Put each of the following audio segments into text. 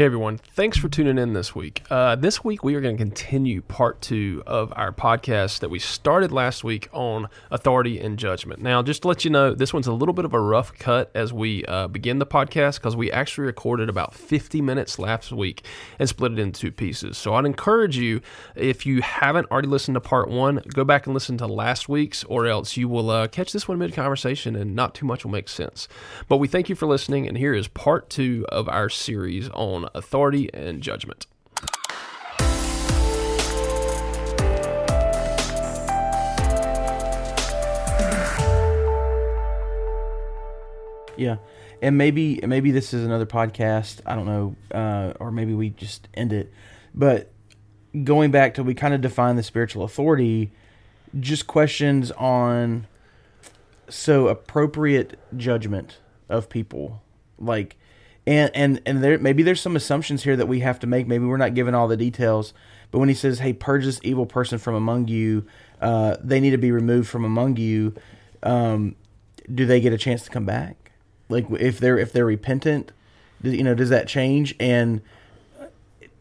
Hey everyone, thanks for tuning in this week. Uh, this week we are going to continue part two of our podcast that we started last week on authority and judgment. Now, just to let you know, this one's a little bit of a rough cut as we uh, begin the podcast because we actually recorded about 50 minutes last week and split it into two pieces. So I'd encourage you, if you haven't already listened to part one, go back and listen to last week's, or else you will uh, catch this one mid conversation and not too much will make sense. But we thank you for listening, and here is part two of our series on authority and judgment. Yeah, and maybe maybe this is another podcast. I don't know, uh, or maybe we just end it. But going back to we kind of define the spiritual authority, just questions on so appropriate judgment of people, like and and and there maybe there's some assumptions here that we have to make. Maybe we're not given all the details. But when he says, "Hey, purge this evil person from among you," uh, they need to be removed from among you. Um, do they get a chance to come back? Like if they're if they're repentant, you know, does that change? And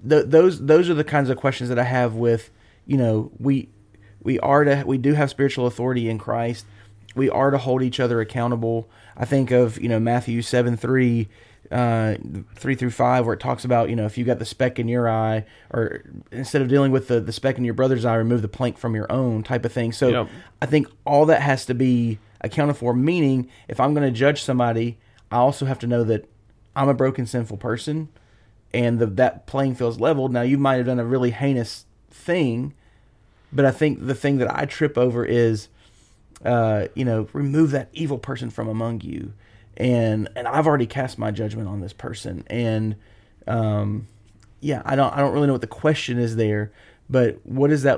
th- those those are the kinds of questions that I have with you know we we are to we do have spiritual authority in Christ. We are to hold each other accountable. I think of you know Matthew seven three uh, three through five, where it talks about you know if you got the speck in your eye, or instead of dealing with the the speck in your brother's eye, remove the plank from your own type of thing. So Yep. I think all that has to be accounted for. Meaning, if I'm going to judge somebody, I also have to know that I'm a broken, sinful person, and the, that playing field's leveled. Now, you might have done a really heinous thing, but I think the thing that I trip over is, uh, you know, remove that evil person from among you, and and I've already cast my judgment on this person, and um, yeah, I don't I don't really know what the question is there, but what is that?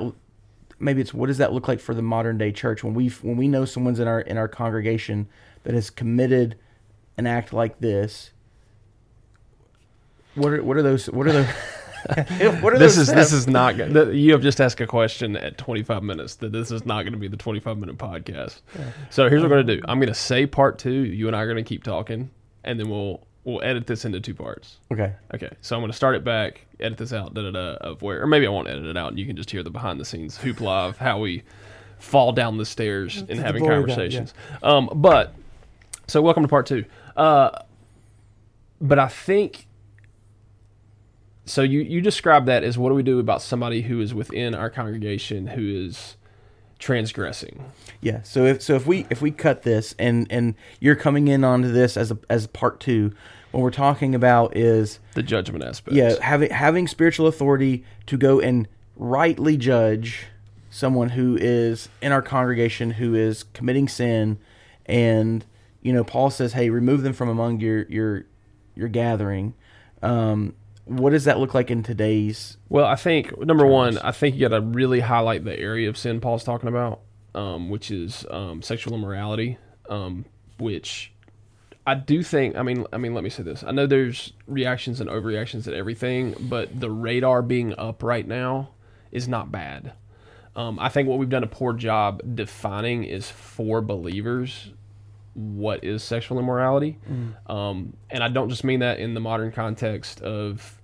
Maybe it's what does that look like for the modern day church when we when we know someone's in our in our congregation that has committed an act like this. What are what are those what are those what are This is this is not you have just asked a question at 25 minutes that this is not going to be the 25 minute podcast. So here's what we're going to do. I'm going to say part 2, you and I are going to keep talking and then we'll we'll edit this into two parts. okay. Okay. So I'm going to start it back, edit this out da, da, da, of where or maybe I won't edit it out and you can just hear the behind the scenes hoopla of how we fall down the stairs and having glory of God, conversations. Um but so welcome to part 2. Uh but I think so you you describe that as what do we do about somebody who is within our congregation who is transgressing? Yeah. So if so if we if we cut this and and you're coming in onto this as a as part two, what we're talking about is The judgment aspect. yeah having having spiritual authority to go and rightly judge someone who is in our congregation who is committing sin, and you know Paul says, hey, remove them from among your your your gathering. Um, what does that look like in today's? Well, I think number one, I think you got to really highlight the area of sin Paul's talking about, um, which is um, sexual immorality, um, which I do think. I mean, I mean, let me say this. I know there's reactions and overreactions to everything, but the radar being up right now is not bad. Um, I think what we've done a poor job defining is for believers what is sexual immorality. Um, and I don't just mean that in the modern context of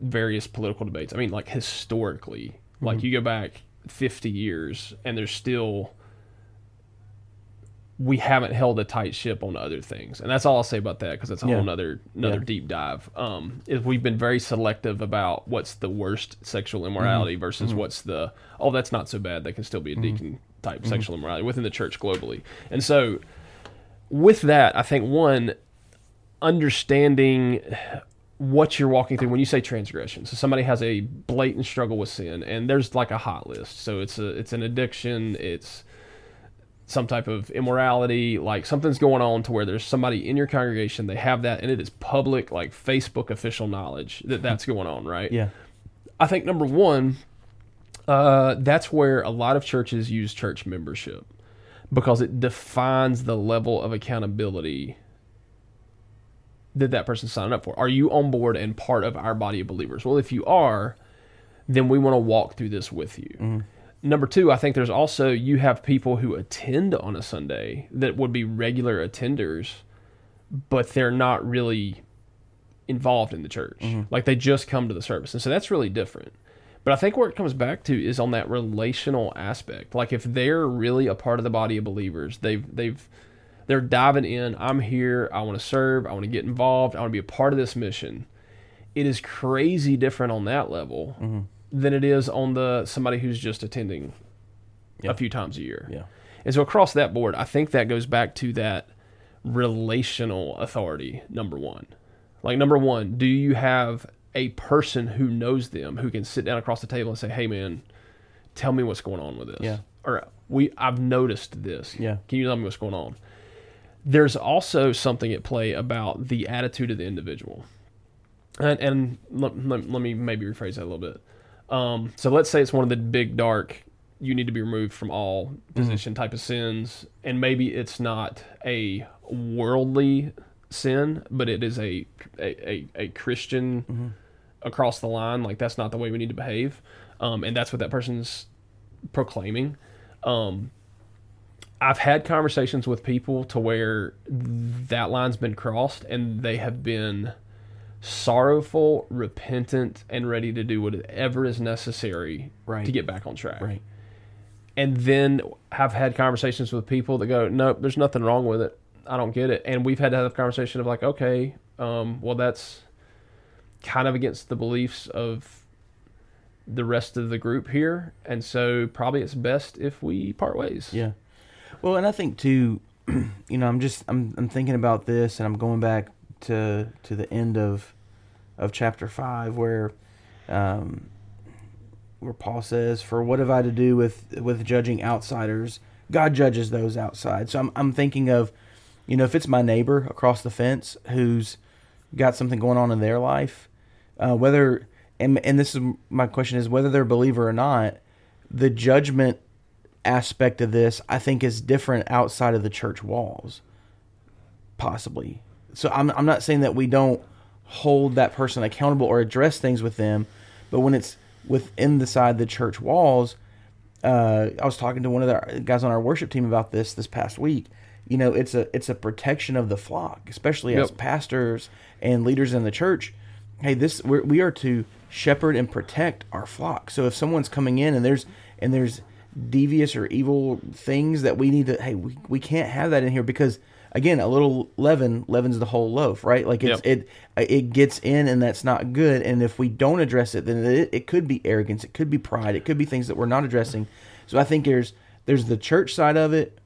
various political debates. I mean, like historically, like mm-hmm. you go back 50 years and there's still, we haven't held a tight ship on other things. And that's all I'll say about that because it's a Yeah. whole nother, another Yeah. deep dive. Um, is we've been very selective about what's the worst sexual mm-hmm. immorality versus mm-hmm. what's the, oh, that's not so bad. That can still be a deacon type sexual immorality within the church globally. And so, with that, I think one, understanding what you're walking through when you say transgression. So somebody has a blatant struggle with sin, and there's like a hot list. So it's a it's an addiction. It's some type of immorality, like something's going on to where there's somebody in your congregation, they have that, and it is public, like Facebook official knowledge that that's going on, right? Yeah. I think number one, uh, that's where a lot of churches use church membership because it defines the level of accountability that that person signed up for. Are you on board and part of our body of believers? Well, if you are, then we want to walk through this with you. Number two, I think there's also you have people who attend on a Sunday that would be regular attenders, but they're not really involved in the church. Mm-hmm. Like they just come to the service. And so that's really different. But I think where it comes back to is on that relational aspect. Like if they're really a part of the body of believers, they've they've they're diving in. I'm here. I want to serve. I want to get involved. I want to be a part of this mission. It is crazy different on that level Mm-hmm. than it is on the somebody who's just attending Yeah. a few times a year. Yeah. And so across that board, I think that goes back to that relational authority, number one. Like, number one, do you have a person who knows them who can sit down across the table and say, hey, man, tell me what's going on with this? Yeah. Or, we, I've noticed this. Yeah. Can you tell me what's going on? There's also something at play about the attitude of the individual. And, and let, let, let me maybe rephrase that a little bit. Um, so let's say it's one of the big dark, you need to be removed from all position type of sins, and maybe it's not a worldly sin, but it is a a, a, a Christian across the line. Like that's not the way we need to behave, um, and that's what that person's proclaiming. Um, I've had conversations with people to where that line's been crossed, and they have been sorrowful, repentant, and ready to do whatever is necessary Right. to get back on track. Right. And then I've had conversations with people that go, "Nope, there's nothing wrong with it. I don't get it." And we've had to have a conversation of like, "Okay, um, well, that's kind of against the beliefs of the rest of the group here, and so probably it's best if we part ways." Yeah. Well, and I think too, you know, I'm just I'm I'm thinking about this, and I'm going back to to the end of of chapter five, where um, where Paul says, "For what have I to do with with judging outsiders? God judges those outside." So I'm I'm thinking of, you know, if it's my neighbor across the fence who's got something going on in their life, uh, whether and and this is my question is whether they're a believer or not, the judgment aspect of this I think is different outside of the church walls, possibly. So I'm I'm not saying that we don't hold that person accountable or address things with them, but when it's within the side the church walls, uh, I was talking to one of the guys on our worship team about this this past week. You know, it's a it's a protection of the flock, especially as pastors and leaders in the church. Hey, this we're, we are to shepherd and protect our flock. So if someone's coming in and there's and there's devious or evil things that we need to hey we, we can't have that in here because again a little leaven leavens the whole loaf right? Like it's Yep. it it gets in and that's not good. And if we don't address it then it, it could be arrogance. It could be pride. It could be things that we're not addressing. So i think there's there's the church side of it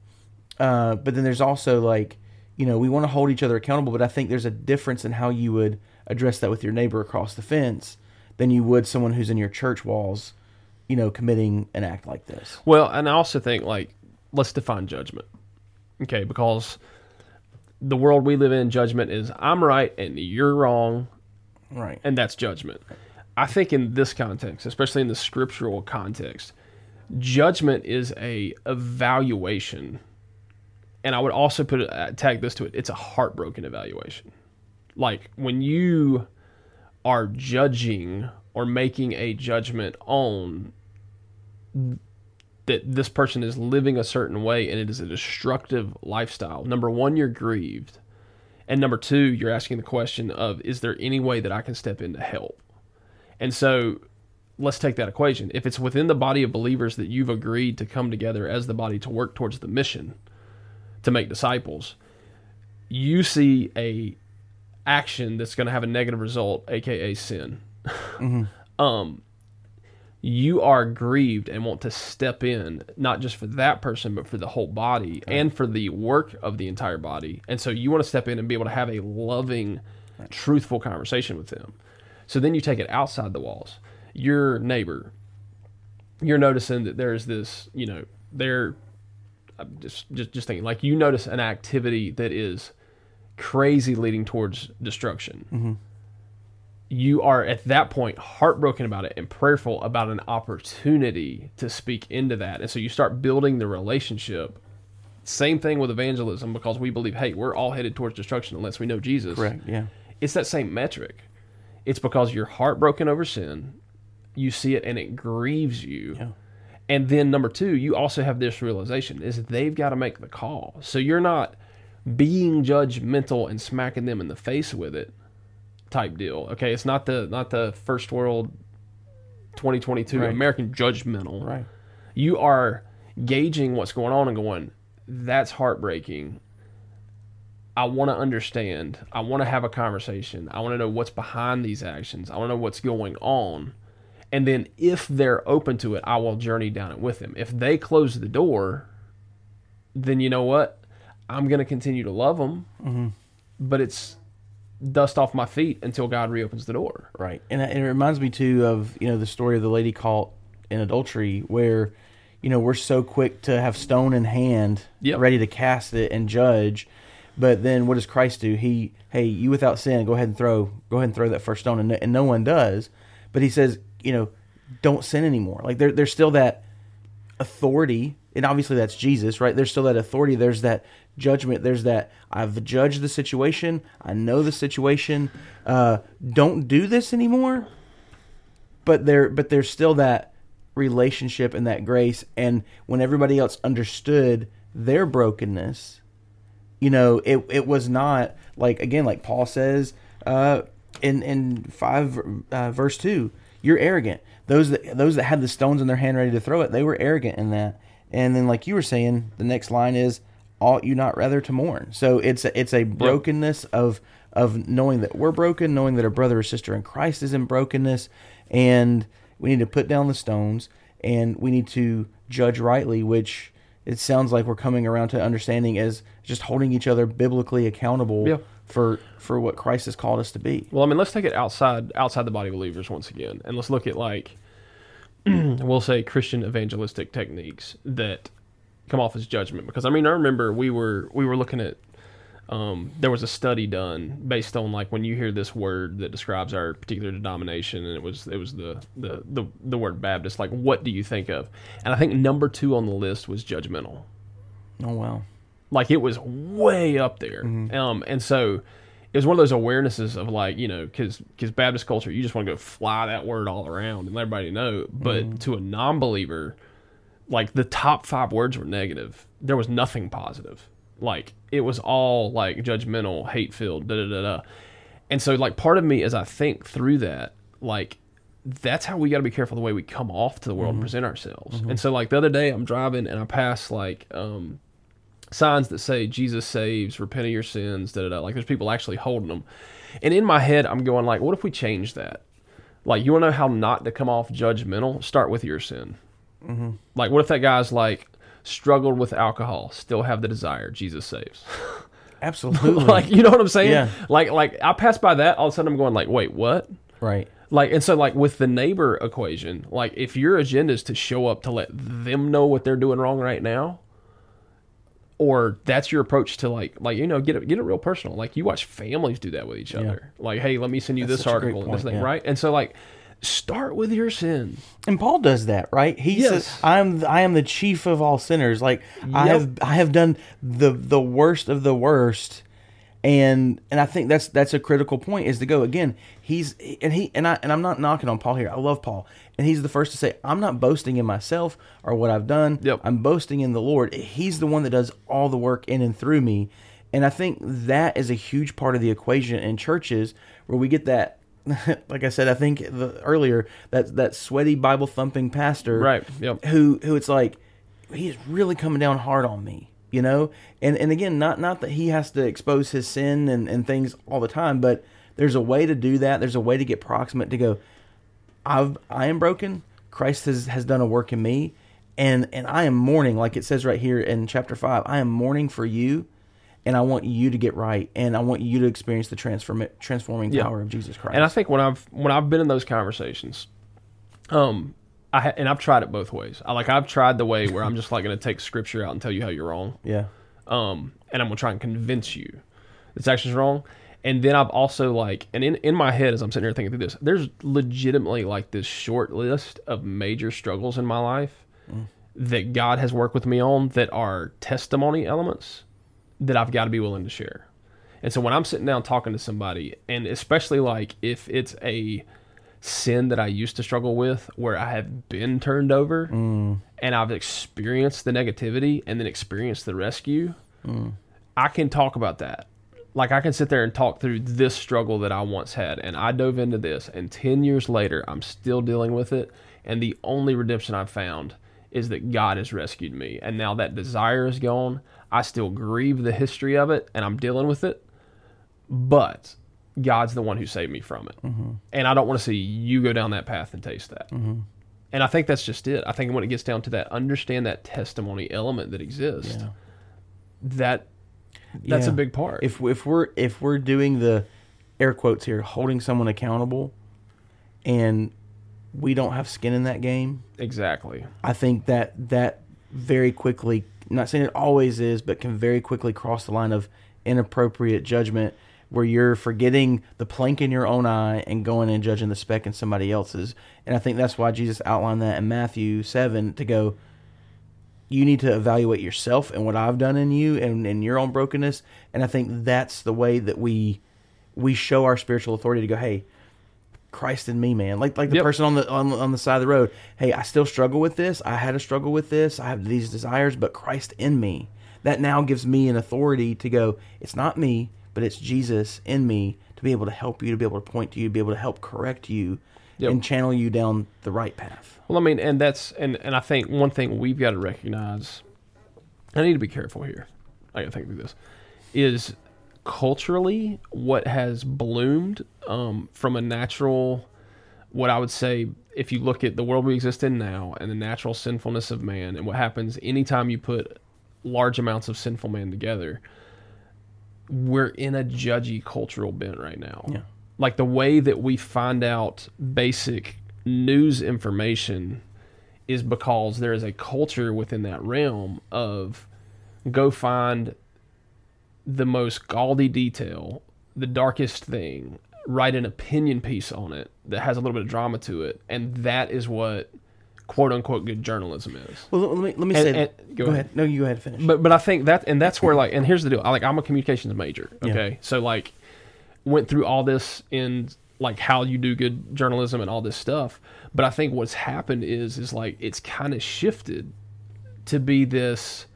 uh, but then there's also like you know we want to hold each other accountable but i think there's a difference in how you would address that with your neighbor across the fence than you would someone who's in your church walls you know committing an act like this Well, and I also think like let's define judgment. Okay, because the world we live in, judgment is I'm right and you're wrong, right and that's judgment. I think in this context, especially in the scriptural context, judgment is a evaluation, and I would also put it, uh, tag this to it. It's a heartbroken evaluation. Like when you are judging or making a judgment on that this person is living a certain way and it is a destructive lifestyle. Number one, you're grieved. And number two, you're asking the question of, is there any way that I can step in to help? And so let's take that equation. If it's within the body of believers that you've agreed to come together as the body to work towards the mission to make disciples, you see a action that's going to have a negative result, aka sin. um you are grieved and want to step in not just for that person but for the whole body and for the work of the entire body. And so you want to step in and be able to have a loving truthful conversation with them. So then you take it outside the walls. Your neighbor you're noticing that there's this you know they're I'm just just just thinking like you notice an activity that is crazy leading towards destruction you are at that point heartbroken about it and prayerful about an opportunity to speak into that. And so you start building the relationship. Same thing with evangelism because we believe, hey, we're all headed towards destruction unless we know Jesus. correct yeah It's that same metric. It's because you're heartbroken over sin, you see it and it grieves you. Yeah. And then number two, you also have this realization is they've got to make the call. So you're not being judgmental and smacking them in the face with it type deal. Okay, it's not the not the first world 2022 Right. American judgmental. Right. You are gauging what's going on and going, that's heartbreaking. I want to understand. I want to have a conversation. I want to know what's behind these actions. I want to know what's going on. And then if they're open to it, I will journey down it with them. If they close the door, then you know what? I'm going to continue to love them. Mm-hmm. But it's dust off my feet until God reopens the door. Right, and it reminds me too of you know the story of the lady caught in adultery, where you know we're so quick to have stone in hand, Yep. ready to cast it and judge, but then what does Christ do? He, hey, you without sin, go ahead and throw, go ahead and throw that first stone, and no, and no one does, but he says, you know, don't sin anymore. Like there, there's still that authority and obviously that's jesus right? There's still that authority. There's that judgment. There's that i've judged the situation. I know the situation. Uh, don't do this anymore. But there but there's still that relationship and that grace. And when everybody else understood their brokenness you know it it was not like again like paul says uh in in 5 uh, verse 2 you're arrogant. Those that those that had the stones in their hand ready to throw it they were arrogant in that and then like you were saying the next line is ought you not rather to mourn so it's a, it's a brokenness of of knowing that we're broken knowing that a brother or sister in christ is in brokenness and we need to put down the stones and we need to judge rightly which it sounds like we're coming around to understanding as just holding each other biblically accountable Yeah. for for what Christ has called us to be. Well, I mean, let's take it outside outside the body of believers once again, and let's look at like we'll say Christian evangelistic techniques that come off as judgment. Because I mean, I remember we were we were looking at um, there was a study done based on like when you hear this word that describes our particular denomination, and it was it was the the the, the word Baptist. Like, what do you think of? And I think number two on the list was judgmental Oh wow. like it was way up there um and so it was one of those awarenesses of like you know because because baptist culture you just want to go fly that word all around and let everybody know. But mm-hmm. to a non-believer like the top five words were negative. There was nothing positive. Like it was all like judgmental hate filled da da da da. And so like part of me as i think through that like that's how we got to be careful the way we come off to the world and mm-hmm. present ourselves. Mm-hmm. And so like the other day i'm driving and i pass like um signs that say Jesus saves, repent of your sins, da da da. Like there's people actually holding them, and in my head I'm going like, what if we change that? Like you want to know how not to come off judgmental? Start with your sin. Mm-hmm. Like what if that guy's like struggled with alcohol, still have the desire, Jesus saves. Absolutely. like you know what I'm saying? Yeah. Like like I pass by that, all of a sudden I'm going like, wait, what? right. Like and so like with the neighbor equation, like if your agenda is to show up to let them know what they're doing wrong right now, or that's your approach to like like you know get it get it real personal. Like you watch families do that with each other. Like hey, let me send you That's this such a great article and this thing, yeah. right? And so like start with your sin. And Paul does that, right? He Yes. says, "I am I am the chief of all sinners. Like I have I have done the the worst of the worst." And and I think that's that's a critical point is to go again. He's and he and I and I'm not knocking on Paul here. I love Paul, and he's the first to say, "I'm not boasting in myself or what I've done. Yep. I'm boasting in the Lord. He's the one that does all the work in and through me." And I think that is a huge part of the equation in churches where we get that like I said, I think the, earlier that that sweaty Bible thumping pastor, Right, yep. Who who it's like he's really coming down hard on me, you know. And and again, not not that he has to expose his sin and and things all the time, but there's a way to do that. There's a way to get proximate to go. I've I am broken. Christ has has done a work in me, and and I am mourning, like it says right here in chapter five. I am mourning for you. And I want you to get right, and I want you to experience the transform transforming Yeah. power of Jesus Christ. And I think when I've when I've been in those conversations, um, I and I've tried it both ways. I like I've tried the way where I'm just like going to take scripture out and tell you how you're wrong. yeah, um, and I'm gonna try and convince you this action's wrong. And then I've also like, and in in my head as I'm sitting here thinking through this, there's legitimately like this short list of major struggles in my life that God has worked with me on that are testimony elements that I've got to be willing to share. And so when I'm sitting down talking to somebody, and especially like if it's a sin that I used to struggle with where I have been turned over mm. and I've experienced the negativity and then experienced the rescue, mm. I can talk about that Like I can sit there and talk through this struggle that I once had, and I dove into this, and ten years later, I'm still dealing with it. And the only redemption I've found is that God has rescued me, and now that desire is gone. I still grieve the history of it, and I'm dealing with it, but God's the one who saved me from it, mm-hmm. and I don't want to see you go down that path and taste that. Mm-hmm. And I think that's just it. I think when it gets down to that, understand that testimony element that exists. Yeah. That that's a big part. if if we're if we're doing the air quotes here, holding someone accountable, and we don't have skin in that game, exactly. I think that that very quickly, not saying it always is, but can very quickly cross the line of inappropriate judgment where you're forgetting the plank in your own eye and going and judging the speck in somebody else's. And I think that's why Jesus outlined that in Matthew 7 to go, you need to evaluate yourself and what I've done in you and, and your own brokenness. And I think that's the way that we we show our spiritual authority to go, hey, Christ in me, man. Like like the Yep. person on the on, on the side of the road. Hey, I still struggle with this. I had a struggle with this. I have these desires, but Christ in me. That now gives me an authority to go. It's not me, but it's Jesus in me to be able to help you, to be able to point to you, to be able to help correct you, Yep. and channel you down the right path. Well, I mean, and that's and and I think one thing we've got to recognize. I need to be careful here. I got to think through this. Is culturally what has bloomed um, from a natural, what I would say, if you look at the world we exist in now and the natural sinfulness of man, and what happens anytime you put large amounts of sinful man together, we're in a judgy cultural bent right now. Yeah. Like the way that we find out basic news information is because there is a culture within that realm of go find the most gaudy detail, the darkest thing, write an opinion piece on it that has a little bit of drama to it, and that is what quote unquote good journalism is. Well, let me let me And- say. and- go, go ahead. ahead. No, you go ahead. and Finish. But but I think that and that's where like and here's the deal. I like I'm a communications major. Yeah. Okay. So like went through all this in like how you do good journalism and all this stuff. But I think what's happened is is like it's kind of shifted to be this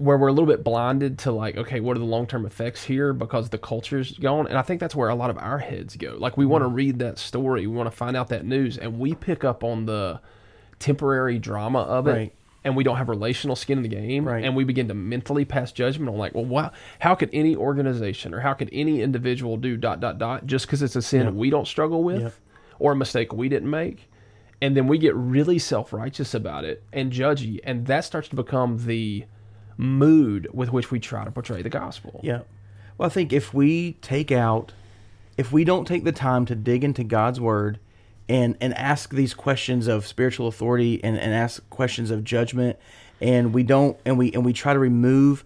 where we're a little bit blinded to like okay what are the long-term effects here because the culture's gone and i think that's where a lot of our heads go like we want to mm-hmm. read that story we want to find out that news and we pick up on the temporary drama of it Right. and we don't have relational skin in the game Right. and we begin to mentally pass judgment on like well wow, how could any organization or how could any individual do dot dot dot just because it's a sin Yep. we don't struggle with Yep. or a mistake we didn't make and then we get really self-righteous about it and judgy and that starts to become the mood with which we try to portray the gospel Yeah. Well, I think if we take out, if we don't take the time to dig into God's word and, and ask these questions of spiritual authority and, and ask questions of judgment, and we don't, and we, and we try to remove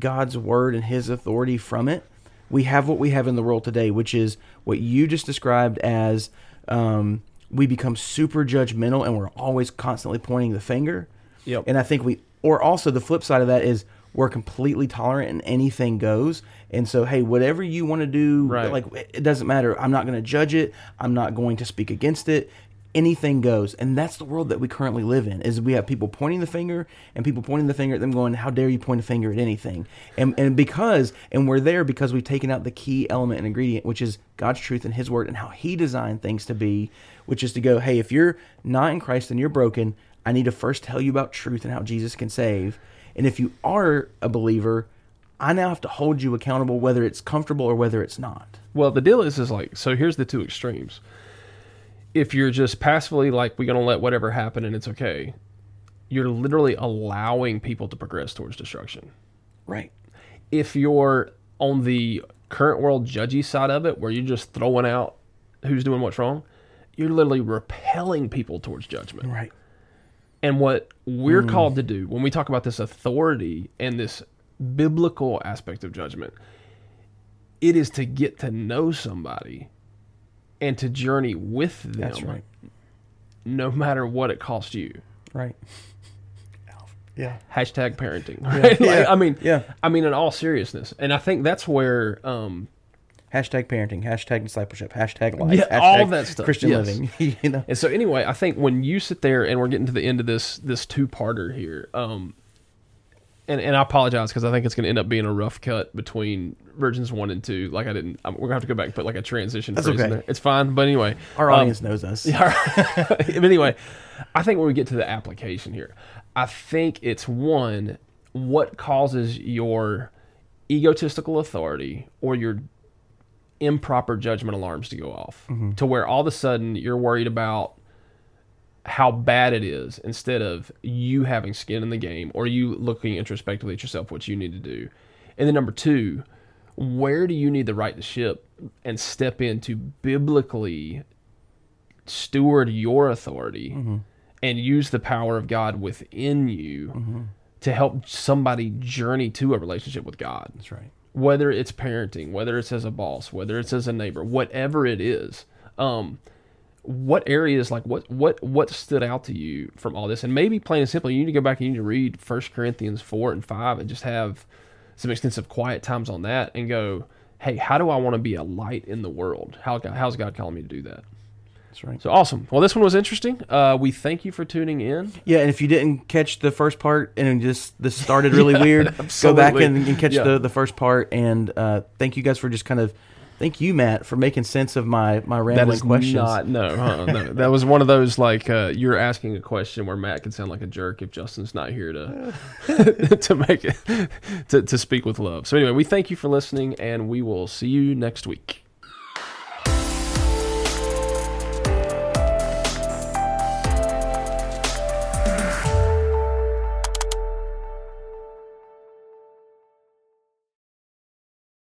God's word and his authority from it, we have what we have in the world today, which is what you just described as um, we become super judgmental and we're always constantly pointing the finger. Yep. And I think we, or also the flip side of that is we're completely tolerant and anything goes. And so, hey, whatever you want to do, Right. like it doesn't matter. I'm not going to judge it. I'm not going to speak against it. Anything goes, and that's the world that we currently live in. Is we have people pointing the finger and people pointing the finger at them, going, "How dare you point a finger at anything?" And and because and we're there because we've taken out the key element and ingredient, which is God's truth and His word and how He designed things to be, which is to go, "Hey, if you're not in Christ and you're broken, I need to first tell you about truth and how Jesus can save. And if you are a believer, I now have to hold you accountable whether it's comfortable or whether it's not. well the deal is is like so here's the two extremes if you're just passively like we're gonna let whatever happen and it's okay you're literally allowing people to progress towards destruction Right. if you're on the current world judgy side of it, where you're just throwing out who's doing what's wrong, you're literally repelling people towards judgment. Right. And what we're called to do when we talk about this authority and this biblical aspect of judgment, it is to get to know somebody and to journey with them, That's right. no matter what it costs you. Right. Yeah. Hashtag parenting. Right? Like, Yeah. I mean, Yeah. I mean, in all seriousness, and I think that's where um, Hashtag parenting. Hashtag discipleship. Hashtag life. Yeah, hashtag all that stuff, Christian yes. living. you know. And so anyway, I think when you sit there and we're getting to the end of this this two parter here, um, and, and I apologize because I think it's going to end up being a rough cut between versions one and two. Like I didn't, I'm, we're gonna have to go back and put like a transition That's phrase in okay. there. It's fine, but anyway, Our um, audience knows us. Yeah, right. but anyway, I think when we get to the application here, I think it's one what causes your egotistical authority or your improper judgment alarms to go off mm-hmm. to where all of a sudden you're worried about how bad it is instead of you having skin in the game or you looking introspectively at yourself what you need to do and then number two where do you need the right to ship and step in to biblically steward your authority mm-hmm. and use the power of God within you mm-hmm. to help somebody journey to a relationship with God. That's right. Whether it's parenting, whether it's as a boss, whether it's as a neighbor, whatever it is. Um, what areas like what what what stood out to you from all this? And maybe plain and simple, you need to go back and you need to read First Corinthians four and five and just have some extensive quiet times on that and go, hey, how do I want to be a light in the world? How how's God calling me to do that? That's right. So awesome. Well, this one was interesting. Uh, we thank you for tuning in. Yeah, and if you didn't catch the first part and just this started really weird, go back and, and catch Yeah. the, the first part. And uh, thank you guys for just kind of thank you, Matt, for making sense of my my That rambling is questions. not no, uh, no. That was one of those like uh, you're asking a question where Matt can sound like a jerk if Justin's not here to to make it to, to speak with love. So anyway, we thank you for listening, and we will see you next week.